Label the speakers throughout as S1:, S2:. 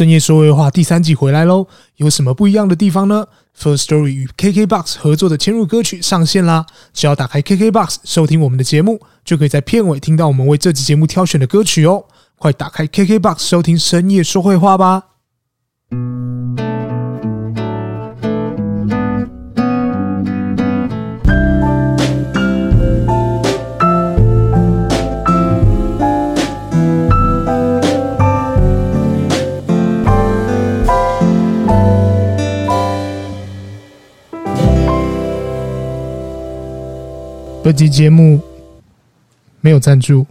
S1: 深夜说会话第三季回来喽，有什么不一样的地方呢？First Story 与 KKBOX 合作的嵌入歌曲上线啦！只要打开 KKBOX 收听我们的节目，就可以在片尾听到我们为这期节目挑选的歌曲哦！快打开 KKBOX 收听深夜说会话吧！本集节目没有赞助。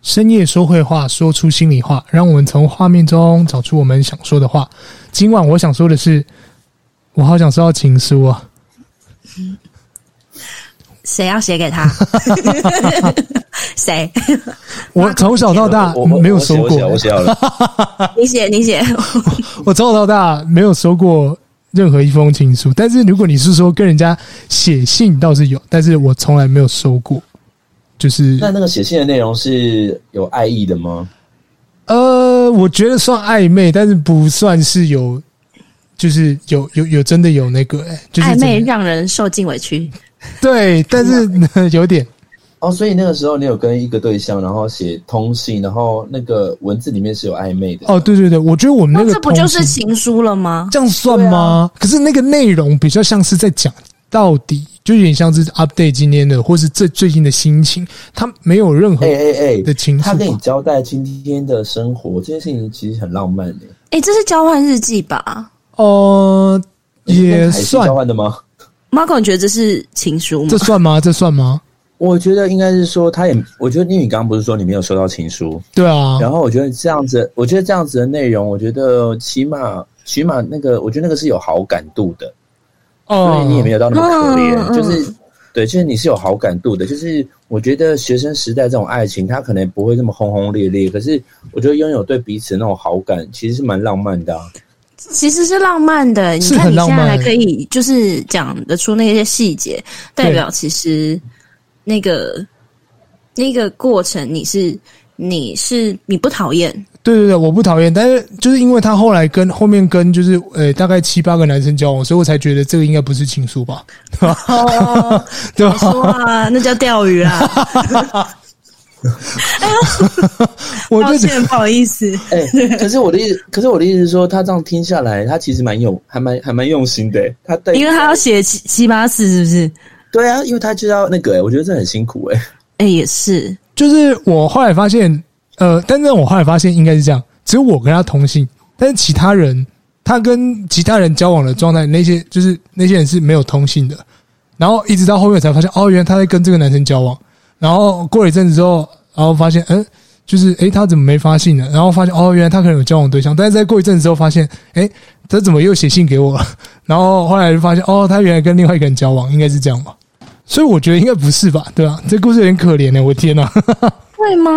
S1: 深夜说会话，说出心里话，让我们从画面中找出我们想说的话。今晚我想说的是，我好想收到情书啊！
S2: 谁要写给他？谁？
S1: 我从小到大没有收过。
S3: 我写了。
S2: 你写，你写。
S1: 我从小到大没有收过任何一封情书，但是如果你是说跟人家写信，倒是有，但是我从来没有收过。就是
S3: 那那个写信的内容是有爱意的吗？
S1: 呃，我觉得算暧昧，但是不算是有，就是有有有真的有那个哎，就是
S2: 暧昧让人受尽委屈。
S1: 对，但是 有点。
S3: 哦，所以那个时候你有跟一个对象，然后写通信，然后那个文字里面是有暧昧的。
S1: 哦，对对对，我觉得我们那个
S2: 这不就是情书了吗？
S1: 这样算吗？啊、可是那个内容比较像是在讲到底，就有点像是 update 今天的，或是最最近的心情。他没有任何哎哎哎的情书，
S3: 他跟你交代今天的生活，这件事情其实很浪漫的。
S2: 哎，这是交换日记吧？
S1: 哦、呃，也算
S3: 交换的吗
S2: ？Marco，你觉得这是情书吗？
S1: 这算吗？这算吗？
S3: 我觉得应该是说，他也，我觉得因为你刚刚不是说你没有收到情书，
S1: 对啊。
S3: 然后我觉得这样子，我觉得这样子的内容，我觉得起码起码那个，我觉得那个是有好感度的，哦，所以你也没有到那么可怜，嗯、就是对，就是你是有好感度的，就是我觉得学生时代这种爱情，他可能不会那么轰轰烈烈，可是我觉得拥有对彼此那种好感，其实是蛮浪漫的啊。
S2: 其实是浪漫的，你看你现在还可以就是讲得出那些细节，代表其实。那个那个过程，你是你是你不讨厌？
S1: 对对对，我不讨厌，但是就是因为他后来跟后面跟就是呃大概七八个男生交往，所以我才觉得这个应该不是情书吧？
S2: 哦，对吧？说啊，那叫钓鱼啊！哎呀，我抱歉，不好意思。
S3: 哎、欸，可是我的意思，可是我的意思是说，他这样听下来，他其实蛮用，还蛮还蛮用心的。他对，
S2: 因为他要写七七八次，是不是？
S3: 对啊，因为他就要那个我觉得这很辛苦哎、欸、
S2: 哎、欸，也是，
S1: 就是我后来发现，呃，但是我后来发现应该是这样，只有我跟他同性，但是其他人，他跟其他人交往的状态，那些就是那些人是没有通信的，然后一直到后面才发现，哦，原来他在跟这个男生交往，然后过了一阵子之后，然后发现，嗯，就是诶他怎么没发信呢？然后发现，哦，原来他可能有交往对象，但是再过一阵子之后发现，诶他怎么又写信给我了？然后后来就发现，哦，他原来跟另外一个人交往，应该是这样吧。所以我觉得应该不是吧，对吧？这故事有点可怜呢，我天哪！
S2: 会吗？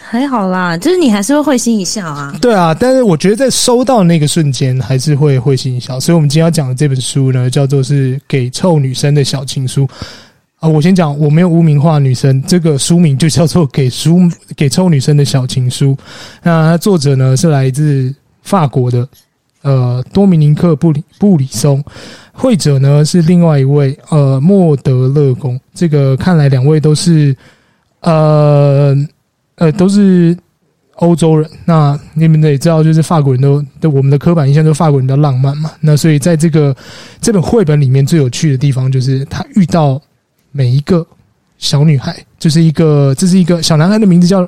S2: 还好啦，就是你还是会会心一笑啊。
S1: 对啊，但是我觉得在收到那个瞬间，还是会会心一笑。所以我们今天要讲的这本书呢，叫做是《给臭女生的小情书》啊。我先讲，我没有污名化女生，这个书名就叫做《给书给臭女生的小情书》。那作者呢是来自法国的。呃，多米尼克布里布里松，绘者呢是另外一位呃莫德勒公。这个看来两位都是呃呃都是欧洲人。那你们也知道，就是法国人都对我们的刻板印象，就是法国人的浪漫嘛。那所以在这个这本绘本里面最有趣的地方，就是他遇到每一个小女孩，就是一个这是一个小男孩的名字叫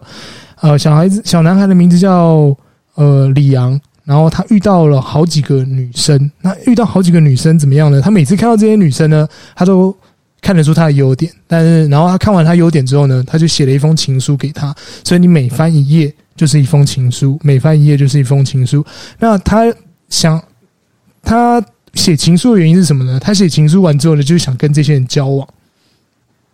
S1: 呃小孩子小男孩的名字叫呃李昂。然后他遇到了好几个女生，那遇到好几个女生怎么样呢？他每次看到这些女生呢，他都看得出她的优点。但是，然后他看完她优点之后呢，他就写了一封情书给她。所以你每翻一页就是一封情书，每翻一页就是一封情书。那他想，他写情书的原因是什么呢？他写情书完之后呢，就是想跟这些人交往。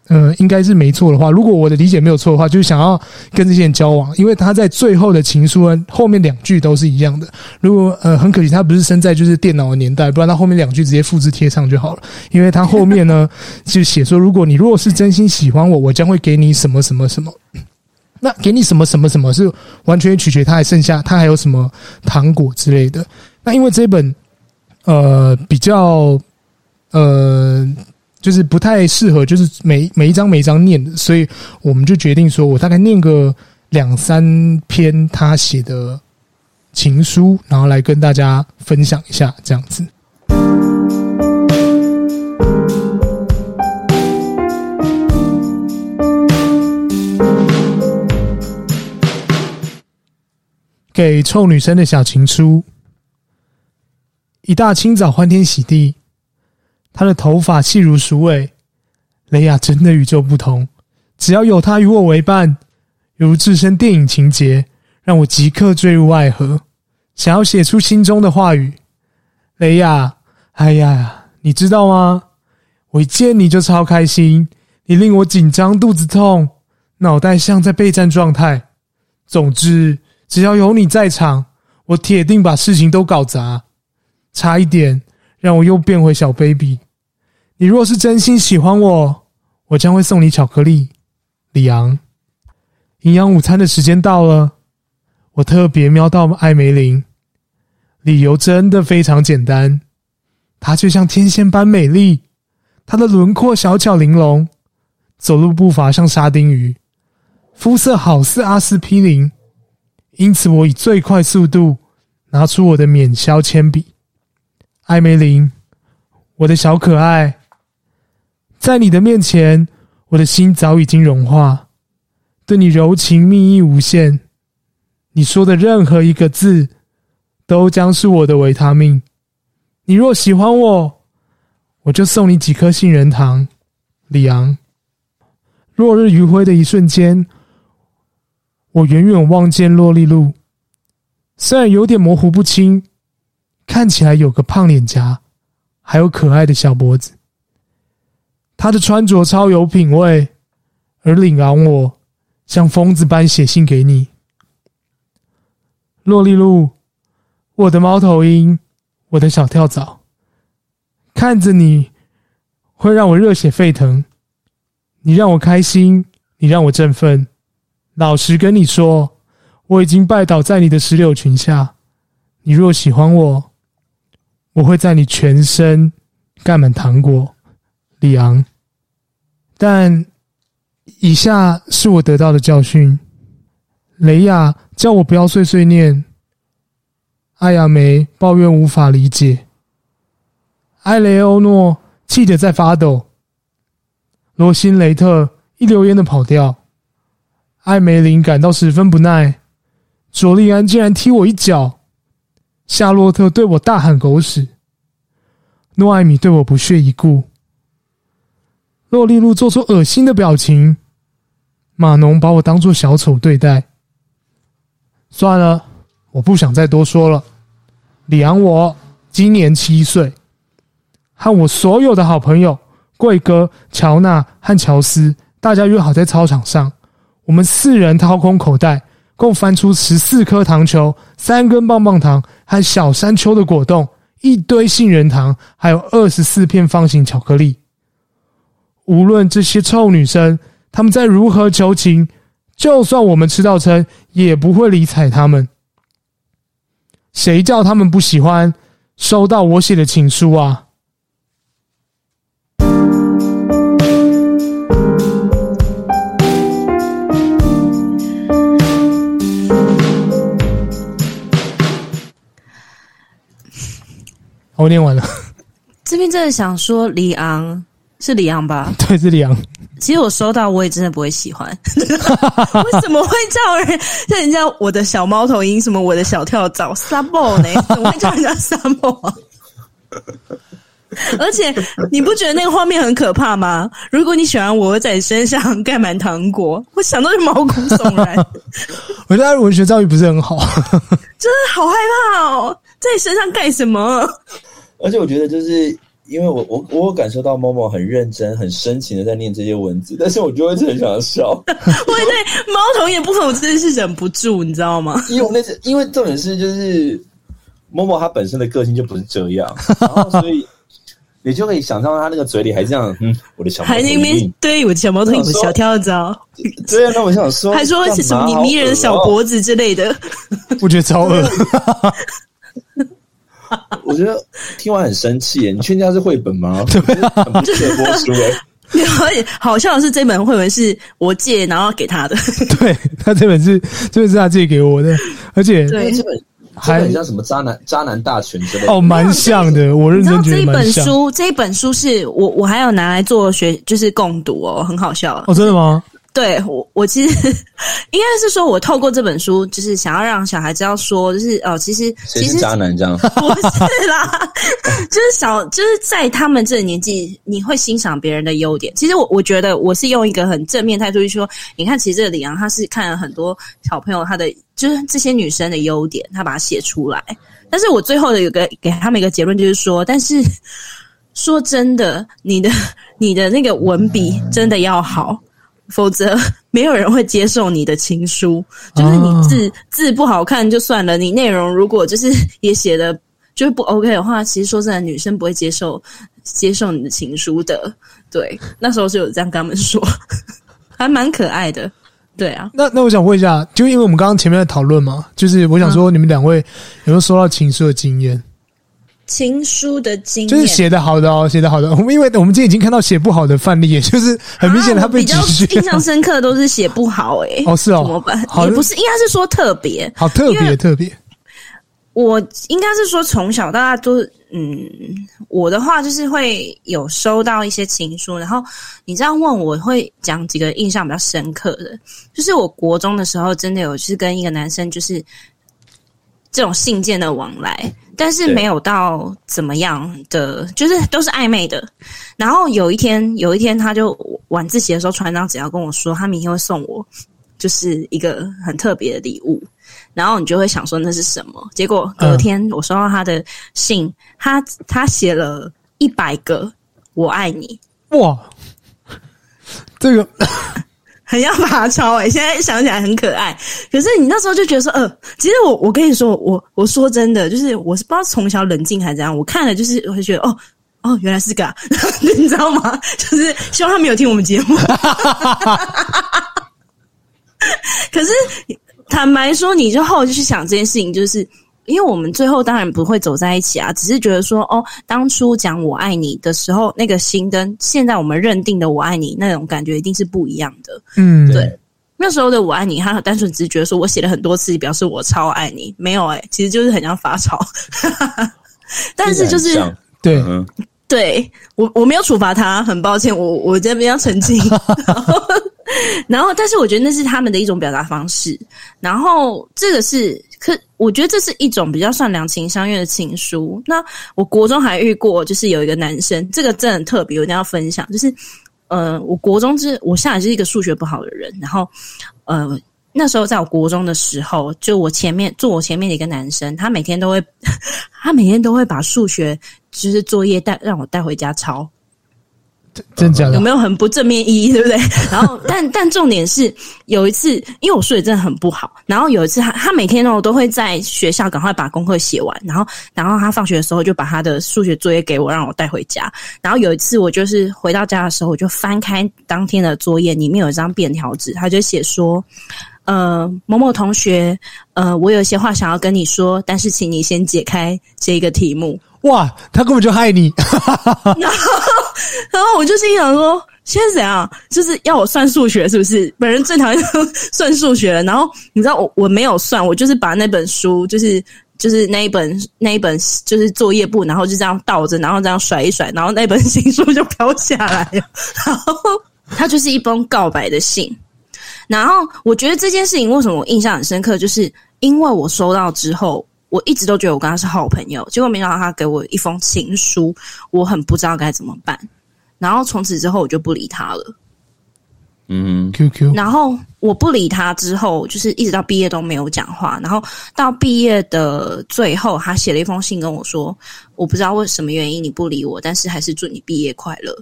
S1: 呃，应该是没错的话，如果我的理解没有错的话，就是想要跟这些人交往，因为他在最后的情书后面两句都是一样的。如果呃，很可惜他不是生在就是电脑的年代，不然他后面两句直接复制贴上就好了。因为他后面呢就写说，如果你如果是真心喜欢我，我将会给你什么什么什么。那给你什么什么什么是完全取决他还剩下他还有什么糖果之类的。那因为这本呃比较呃。就是不太适合，就是每每一张每一张念，所以我们就决定说，我大概念个两三篇他写的情书，然后来跟大家分享一下，这样子。给臭女生的小情书，一大清早欢天喜地。她的头发细如鼠尾，雷亚真的与众不同。只要有她与我为伴，犹如置身电影情节，让我即刻坠入爱河，想要写出心中的话语。雷亚，哎呀，你知道吗？我一见你就超开心，你令我紧张，肚子痛，脑袋像在备战状态。总之，只要有你在场，我铁定把事情都搞砸。差一点。让我又变回小 baby。你若是真心喜欢我，我将会送你巧克力。李昂，营养午餐的时间到了。我特别瞄到艾梅琳，理由真的非常简单，她就像天仙般美丽，她的轮廓小巧玲珑，走路步伐像沙丁鱼，肤色好似阿司匹林，因此我以最快速度拿出我的免削铅笔。艾梅琳，我的小可爱，在你的面前，我的心早已经融化，对你柔情蜜意无限。你说的任何一个字，都将是我的维他命。你若喜欢我，我就送你几颗杏仁糖。李昂，落日余晖的一瞬间，我远远望见洛丽露，虽然有点模糊不清。看起来有个胖脸颊，还有可爱的小脖子。他的穿着超有品味，而李昂我像疯子般写信给你。洛丽露，我的猫头鹰，我的小跳蚤，看着你会让我热血沸腾。你让我开心，你让我振奋。老实跟你说，我已经拜倒在你的石榴裙下。你若喜欢我。我会在你全身盖满糖果，李昂。但以下是我得到的教训：雷亚叫我不要碎碎念，艾亚梅抱怨无法理解，艾雷欧诺气得在发抖，罗辛雷特一溜烟的跑掉，艾梅琳感到十分不耐，卓利安竟然踢我一脚。夏洛特对我大喊狗屎，诺艾米对我不屑一顾，洛丽露做出恶心的表情，马农把我当作小丑对待。算了，我不想再多说了。里昂，我今年七岁，和我所有的好朋友贵哥、乔纳和乔斯，大家约好在操场上，我们四人掏空口袋。共翻出十四颗糖球、三根棒棒糖和小山丘的果冻、一堆杏仁糖，还有二十四片方形巧克力。无论这些臭女生她们再如何求情，就算我们吃到撑，也不会理睬她们。谁叫她们不喜欢收到我写的情书啊？我念完了。
S2: 这边真的想说，李昂是李昂吧？
S1: 对，是李昂。
S2: 其实我收到，我也真的不会喜欢。为什么会叫人叫人家我的小猫头鹰？什么我的小跳蚤？沙漠呢？怎么会叫人家沙漠啊？而且你不觉得那个画面很可怕吗？如果你喜欢我，我会在你身上盖满糖果，我想到就毛骨悚然。
S1: 我觉得文学造诣不是很好，
S2: 真的好害怕哦，在你身上盖什么？
S3: 而且我觉得，就是因为我我我有感受到 Momo 很认真、很深情的在念这些文字，但是我就会很想笑。我对
S2: 猫头鹰部分，我真的是忍不住，你知道吗？
S3: 因为那是因为重点是就是 Momo 他本身的个性就不是这样，然后所以 你就可以想象他那个嘴里还这样，嗯，我的小猫头鹰，
S2: 对，我的小猫头鹰，小跳蚤。
S3: 对啊，那我想说，
S2: 还说是什么你迷人的小脖子之类的，
S1: 我觉得超恶。
S3: 我觉得听完很生气耶！你确定他是绘本吗？对，很不适合播出诶。
S2: 而且好笑的是，这本绘本是我借，然后给他的。
S1: 对，他这本是这本是他借给我的，而且
S3: 对这本还很像什么渣男渣男大全之类的。
S1: 哦，蛮像的。我认真觉得。这一
S2: 本书，这一本书是我我还有拿来做学，就是共读哦，很好笑。
S1: 哦，真的吗？
S2: 对我，我其实应该是说，我透过这本书，就是想要让小孩知道说，就是哦，其实其实
S3: 渣男这样
S2: 不是啦，就是小就是在他们这个年纪，你会欣赏别人的优点。其实我我觉得我是用一个很正面态度去说，你看，其实这个李阳他是看了很多小朋友他的就是这些女生的优点，他把它写出来。但是我最后的有个给他们一个结论，就是说，但是说真的，你的你的那个文笔真的要好。否则，没有人会接受你的情书。就是你字、哦、字不好看就算了，你内容如果就是也写的 就是不 OK 的话，其实说真的，女生不会接受接受你的情书的。对，那时候是有这样跟他们说，还蛮可爱的。对啊，
S1: 那那我想问一下，就因为我们刚刚前面在讨论嘛，就是我想说，你们两位有没有收到情书的经验？
S2: 情书的经验
S1: 就是写的好的哦，写的好的。我 们因为我们今天已经看到写不好的范例，也就是很明显的他被拒绝。
S2: 印象深刻都是写不好诶、欸、
S1: 哦，是哦，
S2: 怎么办？也不是，应该是说特别
S1: 好，特别特别。
S2: 我应该是说从小到大都嗯，我的话就是会有收到一些情书，然后你这样问我会讲几个印象比较深刻的，就是我国中的时候真的有就是跟一个男生就是。这种信件的往来，但是没有到怎么样的，就是都是暧昧的。然后有一天，有一天他就晚自习的时候传张纸，要跟我说他明天会送我，就是一个很特别的礼物。然后你就会想说那是什么？结果隔天我收到他的信，他他写了一百个“我爱你”。
S1: 哇，这个。
S2: 很要发钞哎，现在想起来很可爱。可是你那时候就觉得说，呃，其实我我跟你说，我我说真的，就是我是不知道从小冷静还是怎样，我看了就是我会觉得，哦哦，原来是个、啊，你知道吗？就是希望他没有听我们节目。可是坦白说，你就后就去想这件事情，就是。因为我们最后当然不会走在一起啊，只是觉得说，哦，当初讲我爱你的时候，那个心跟现在我们认定的我爱你那种感觉一定是不一样的。嗯，对。那时候的我爱你，他单纯只是觉得说我写了很多次，表示我超爱你，没有哎、欸、其实就是很像发钞。但是就是
S1: 对，
S2: 对我我没有处罚他，很抱歉，我我这边要澄清。然后，但是我觉得那是他们的一种表达方式。然后，这个是，可我觉得这是一种比较算两情相悦的情书。那我国中还遇过，就是有一个男生，这个真的很特别，我一定要分享。就是，呃，我国中是，我现在是一个数学不好的人。然后，呃，那时候在我国中的时候，就我前面坐我前面的一个男生，他每天都会，他每天都会把数学就是作业带让我带回家抄。
S1: 真假的？
S2: 有没有很不正面意义，对不对？然后，但但重点是有一次，因为我数学真的很不好，然后有一次他他每天呢，我都会在学校赶快把功课写完，然后然后他放学的时候就把他的数学作业给我，让我带回家。然后有一次我就是回到家的时候，我就翻开当天的作业，里面有一张便条纸，他就写说：“呃，某某同学，呃，我有一些话想要跟你说，但是请你先解开这一个题目。”
S1: 哇，他根本就害你。
S2: 然后。然后我就心想说，现在怎样？就是要我算数学，是不是？本人最讨厌算数学了。然后你知道我我没有算，我就是把那本书，就是就是那一本那一本就是作业簿，然后就这样倒着，然后这样甩一甩，然后那本新书就飘下来了。然后它就是一封告白的信。然后我觉得这件事情为什么我印象很深刻，就是因为我收到之后。我一直都觉得我跟他是好朋友，结果没想到他给我一封情书，我很不知道该怎么办。然后从此之后我就不理他了。
S3: 嗯
S1: ，QQ，
S2: 然后我不理他之后，就是一直到毕业都没有讲话。然后到毕业的最后，他写了一封信跟我说：“我不知道为什么原因你不理我，但是还是祝你毕业快乐。”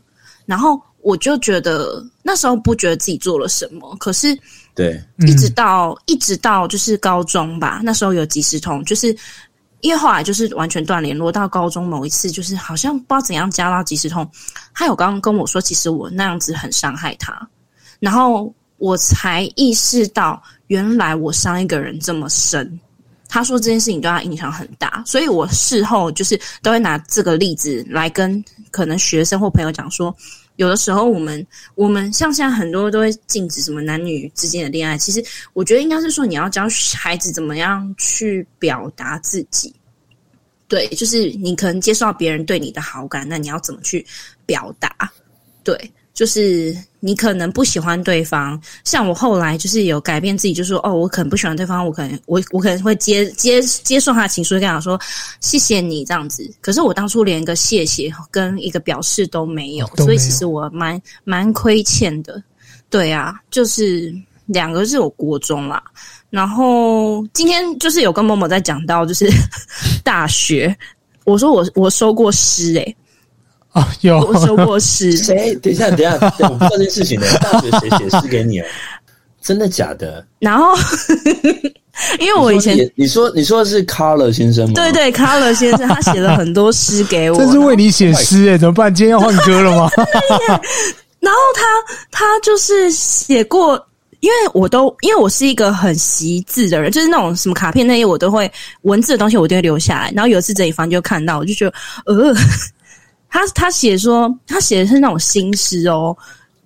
S2: 然后我就觉得那时候不觉得自己做了什么，可是
S3: 对，
S2: 一直到、嗯、一直到就是高中吧，那时候有即时通，就是因为后来就是完全断联络。到高中某一次，就是好像不知道怎样加到即时通，他有刚刚跟我说，其实我那样子很伤害他。然后我才意识到，原来我伤一个人这么深。他说这件事情对他影响很大，所以我事后就是都会拿这个例子来跟可能学生或朋友讲说，有的时候我们我们像现在很多都会禁止什么男女之间的恋爱，其实我觉得应该是说你要教孩子怎么样去表达自己。对，就是你可能接受到别人对你的好感，那你要怎么去表达？对。就是你可能不喜欢对方，像我后来就是有改变自己，就说哦，我可能不喜欢对方，我可能我我可能会接接接受他的情书，跟他说谢谢你这样子。可是我当初连个谢谢跟一个表示都没有，所以其实我蛮蛮亏欠的。对啊，就是两个是我国中啦，然后今天就是有跟某某在讲到，就是 大学，我说我我收过诗诶、欸
S1: 啊，有
S2: 我说过诗。
S3: 谁？等一下，等一下，我不知道这件事情呢。大学谁写诗给你啊？真的假的？
S2: 然后，因为我以前
S3: 你说你说的是 Color 先生吗？
S2: 对对，Color 先生他写了很多诗给我，
S1: 这是为你写诗哎，怎么办？今天要换歌了吗？
S2: 然后他他就是写过，因为我都因为我是一个很习字的人，就是那种什么卡片那些我都会文字的东西我都会留下来。然后有一次这一方就看到，我就觉得呃。他他写说，他写的是那种新诗哦。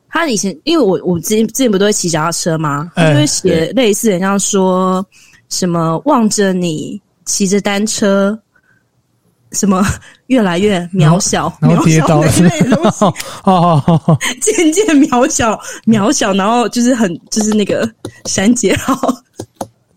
S2: 他以前因为我我之前之前不都会骑脚踏车吗？他就会写类似的，像说什么望着你骑着单车，什么越来越渺小，
S1: 然后跌倒了，
S2: 好好好好，渐渐渺小渺小，然后就是很就是那个删节号，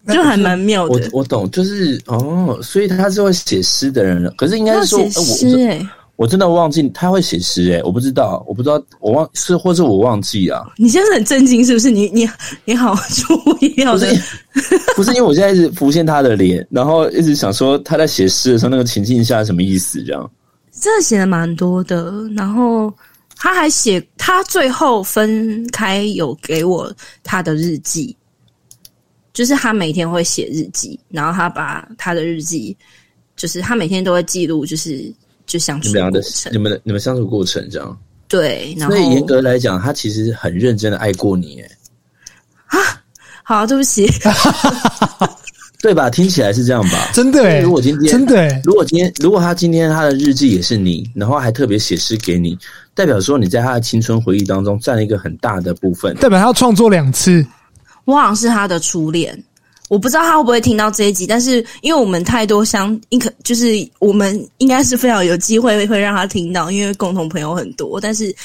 S2: 就还蛮妙的。
S3: 我我懂，就是哦，所以他是会写诗的人了。可是应该是说
S2: 诗诶、欸
S3: 我真的忘记他会写诗诶，我不知道，我不知道，我忘是或是我忘记啊。
S2: 你现在很震惊是不是？你你你好注意哦。
S3: 不是，不是因为我现在一直浮现他的脸，然后一直想说他在写诗的时候那个情境下什么意思这样。
S2: 真的写的蛮多的，然后他还写他最后分开有给我他的日记，就是他每天会写日记，然后他把他的日记，就是他每天都会记录，就是。就相处过程，
S3: 你们的你们相处过程这样，
S2: 对。然后
S3: 所以严格来讲，他其实很认真的爱过你，
S2: 哎。啊，好，对不起，
S3: 对吧？听起来是这样吧？
S1: 真的，
S3: 如果今天
S1: 真的，
S3: 如果今天如果他今天他的日记也是你，然后还特别写诗给你，代表说你在他的青春回忆当中占了一个很大的部分，
S1: 代表他要创作两次。
S2: 我好像是他的初恋。我不知道他会不会听到这一集，但是因为我们太多相，应可就是我们应该是非常有机会会让他听到，因为共同朋友很多，但是。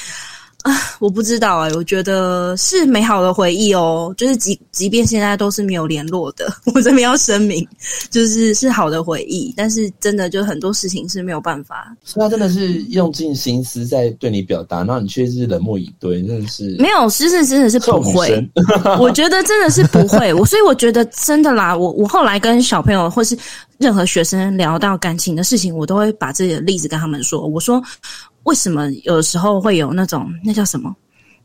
S2: 啊，我不知道哎、欸，我觉得是美好的回忆哦。就是即即便现在都是没有联络的，我这边要声明，就是是好的回忆。但是真的就很多事情是没有办法。
S3: 所以他真的是用尽心思在对你表达，然后你却是冷漠以对，真的是
S2: 没有，其实真的是不会。我觉得真的是不会。我所以我觉得真的啦，我我后来跟小朋友或是任何学生聊到感情的事情，我都会把自己的例子跟他们说。我说。为什么有时候会有那种那叫什么，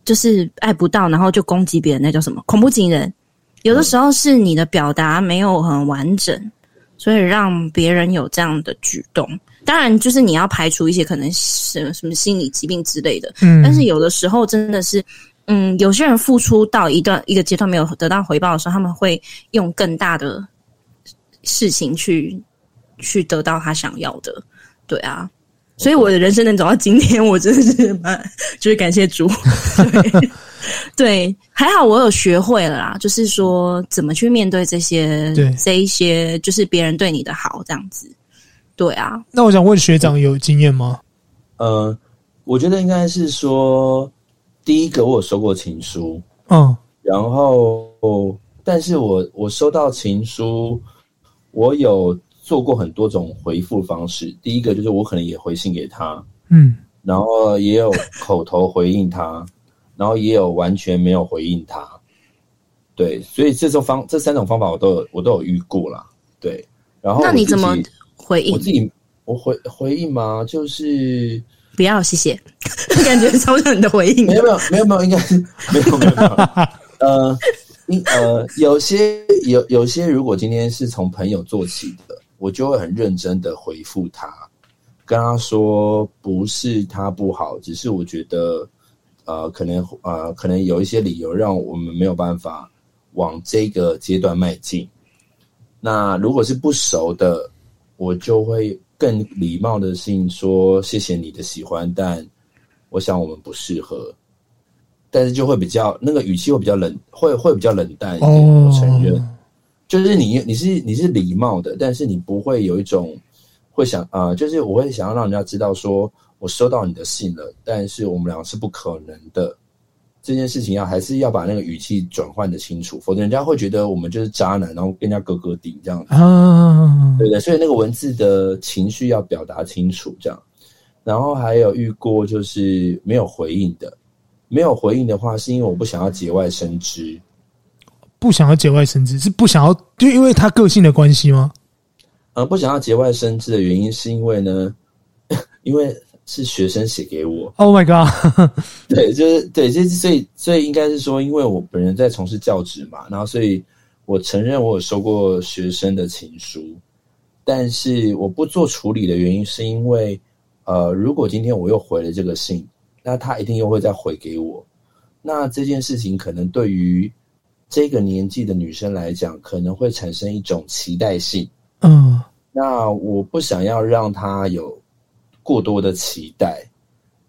S2: 就是爱不到，然后就攻击别人，那叫什么恐怖情人？有的时候是你的表达没有很完整，所以让别人有这样的举动。当然，就是你要排除一些可能是什么心理疾病之类的。嗯，但是有的时候真的是，嗯，有些人付出到一段一个阶段没有得到回报的时候，他们会用更大的事情去去得到他想要的。对啊。所以我的人生能走到今天，我真的是蛮就是感谢主。对，对，还好我有学会了啦，就是说怎么去面对这些，对这一些就是别人对你的好这样子。对啊，
S1: 那我想问学长有经验吗？
S3: 呃，我觉得应该是说，第一个我有收过情书，
S1: 嗯，
S3: 然后，但是我我收到情书，我有。做过很多种回复方式，第一个就是我可能也回信给他，
S1: 嗯，
S3: 然后也有口头回应他，然后也有完全没有回应他。对，所以这种方这三种方法我都有我都有遇过啦。对，然后
S2: 那你怎么回应？
S3: 我自己我回回应吗？就是
S2: 不要谢谢，感觉超像你的回应。
S3: 没有没有没有没有，应该是 没有没有没有。呃，呃，有些有有些，如果今天是从朋友做起的，我就会很认真的回复他。跟他说，不是他不好，只是我觉得，呃，可能呃，可能有一些理由让我们没有办法往这个阶段迈进。那如果是不熟的，我就会更礼貌的性说谢谢你的喜欢，但我想我们不适合。但是就会比较那个语气会比较冷，会会比较冷淡一点。我承认，就是你你是你是礼貌的，但是你不会有一种。会想啊、呃，就是我会想要让人家知道，说我收到你的信了，但是我们两个是不可能的。这件事情要还是要把那个语气转换的清楚，否则人家会觉得我们就是渣男，然后跟人家格格顶这样子。啊，对的，所以那个文字的情绪要表达清楚，这样。然后还有遇过就是没有回应的，没有回应的话，是因为我不想要节外生枝，
S1: 不想要节外生枝，是不想要，就因为他个性的关系吗？
S3: 呃，不想要节外生枝的原因是因为呢，因为是学生写给我。
S1: Oh my god！
S3: 对，就是对，就是所以所以应该是说，因为我本人在从事教职嘛，然后所以我承认我有收过学生的情书，但是我不做处理的原因是因为，呃，如果今天我又回了这个信，那他一定又会再回给我，那这件事情可能对于这个年纪的女生来讲，可能会产生一种期待性。嗯，那我不想要让她有过多的期待，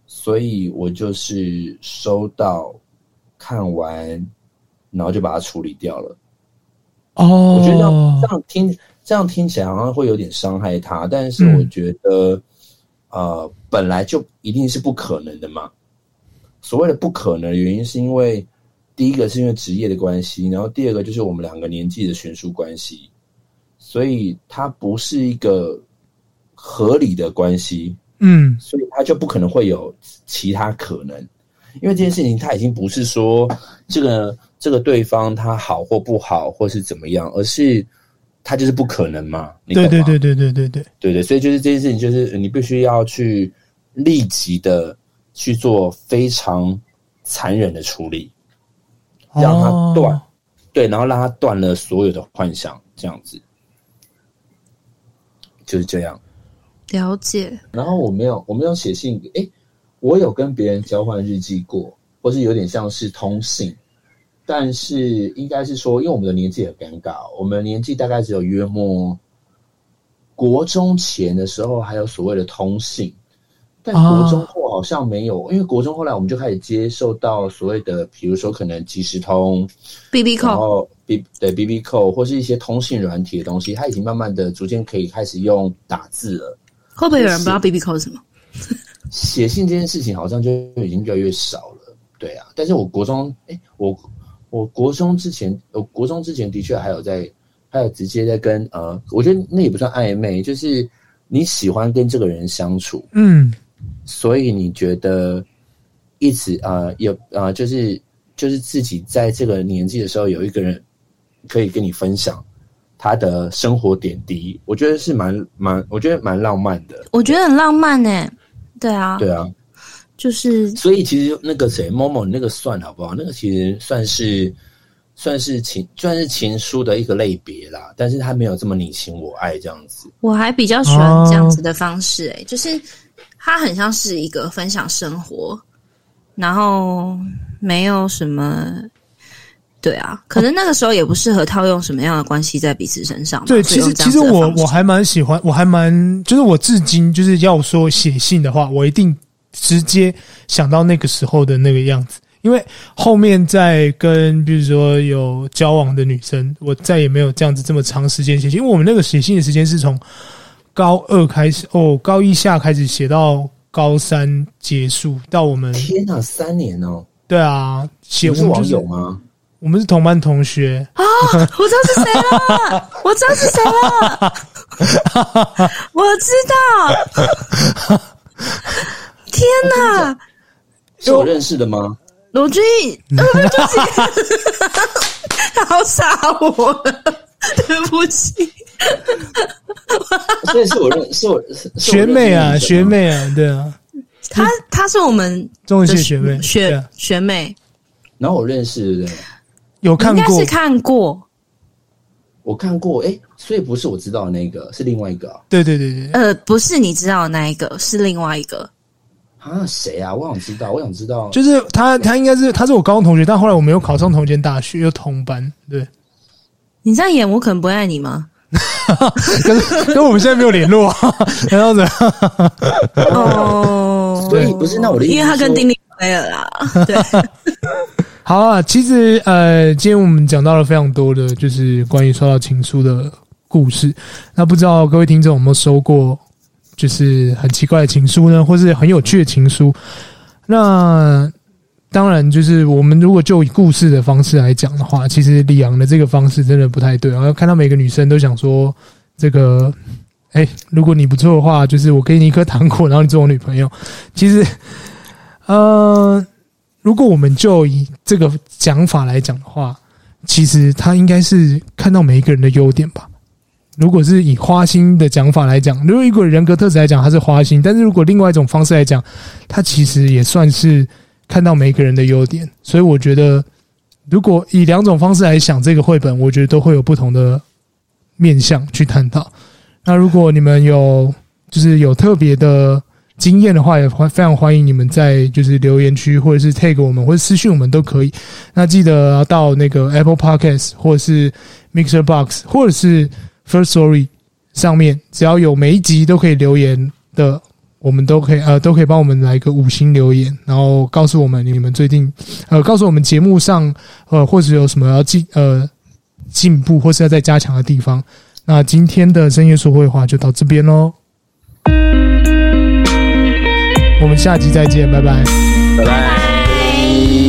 S3: 所以我就是收到看完，然后就把它处理掉了。哦，我觉得这样这样听这样听起来好像会有点伤害她，但是我觉得，嗯、呃，本来就一定是不可能的嘛。所谓的不可能的原因，是因为第一个是因为职业的关系，然后第二个就是我们两个年纪的悬殊关系。所以它不是一个合理的关系，嗯，所以它就不可能会有其他可能，因为这件事情它已经不是说这个这个对方他好或不好或是怎么样，而是他就是不可能嘛，你懂吗？
S1: 对对对对对对对对
S3: 对，所以就是这件事情，就是你必须要去立即的去做非常残忍的处理，让他断，哦，对，然后让他断了所有的幻想，这样子。就是这样，
S2: 了解。
S3: 然后我没有，我没有写信。诶，我有跟别人交换日记过，或是有点像是通信，但是应该是说，因为我们的年纪很尴尬，我们的年纪大概只有约莫国中前的时候还有所谓的通信，但国中后好像没有，啊、因为国中后来我们就开始接受到所谓的，比如说可能即时通、
S2: BB Call。
S3: B 对 B B Call 或是一些通信软体的东西，它已经慢慢的逐渐可以开始用打字了。
S2: 会不会有人不知道 B B Call 是什么？
S3: 写信这件事情好像就已经越来越少了。对啊，但是我国中，哎、欸，我我国中之前，我国中之前的确还有在，还有直接在跟呃，我觉得那也不算暧昧，就是你喜欢跟这个人相处，嗯，所以你觉得一直啊、呃、有啊、呃，就是就是自己在这个年纪的时候有一个人。可以跟你分享他的生活点滴，我觉得是蛮蛮，我觉得蛮浪漫的。
S2: 我觉得很浪漫呢，对啊，
S3: 对啊，
S2: 就是
S3: 所以其实那个谁，Momo 那个算好不好？那个其实算是算是情算是情书的一个类别啦，但是他没有这么你情我爱这样子。
S2: 我还比较喜欢这样子的方式，诶，就是他很像是一个分享生活，然后没有什么。对啊，可能那个时候也不适合套用什么样的关系在彼此身上。
S1: 对，其实其实我我还蛮喜欢，我还蛮就是我至今就是要说写信的话，我一定直接想到那个时候的那个样子，因为后面在跟比如说有交往的女生，我再也没有这样子这么长时间写信，因为我们那个写信的时间是从高二开始，哦，高一下开始写到高三结束，到我们
S3: 天哪，三年哦！
S1: 对啊，写
S3: 是网友吗？
S1: 我们是同班同学
S2: 啊！我知道是谁了，我知道是谁了，我知道。天哪！
S3: 是我认识的吗？
S2: 罗俊义，他好杀我，对不起。
S3: 所以是我认，是我
S1: 学妹啊，学妹啊，对啊。
S2: 她她是我们
S1: 中文系学妹，
S2: 学学妹。
S3: 然后我认识的，
S1: 有看过，应该
S2: 是看过。
S3: 我看过，哎，所以不是我知道的那个，是另外一个。
S1: 对对对对，
S2: 呃，不是你知道的那一个，是另外一个。
S3: 啊，谁啊？我想知道，我想知道。
S1: 就是他，他应该是他是我高中同学，但后来我没有考上同间大学，又同班。对，
S2: 你这样演，我可能不会爱你吗？
S1: 跟跟我们现在没有联络啊，这样子。
S3: 哦，所以不是那我的意思，
S2: 因为他跟丁丁没有啦。对，
S1: 好啊，其实呃，今天我们讲到了非常多的，就是关于收到情书的故事。那不知道各位听众有没有收过？就是很奇怪的情书呢，或是很有趣的情书。那当然，就是我们如果就以故事的方式来讲的话，其实李昂的这个方式真的不太对。然后看到每个女生都想说，这个，哎，如果你不错的话，就是我给你一颗糖果，然后你做我女朋友。其实，呃，如果我们就以这个讲法来讲的话，其实他应该是看到每一个人的优点吧。如果是以花心的讲法来讲，如果一个人格特质来讲，他是花心；但是如果另外一种方式来讲，他其实也算是看到每个人的优点。所以我觉得，如果以两种方式来想这个绘本，我觉得都会有不同的面向去探讨。那如果你们有就是有特别的经验的话，也欢非常欢迎你们在就是留言区或者是 tag 我们或者私讯我们都可以。那记得到那个 Apple Podcast 或者是 Mixer Box 或者是。First Story 上面只要有每一集都可以留言的，我们都可以呃都可以帮我们来一个五星留言，然后告诉我们你们最近呃告诉我们节目上呃或者有什么要进呃进步或是要再加强的地方。那今天的深夜说会话就到这边喽，我们下集再见，拜拜，
S3: 拜拜。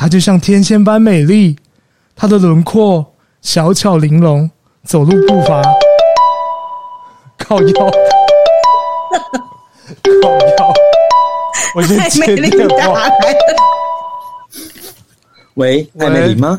S1: 她就像天仙般美丽，她的轮廓小巧玲珑，走路步伐。靠腰，靠腰，我先接电话。
S3: 喂，爱美丽吗？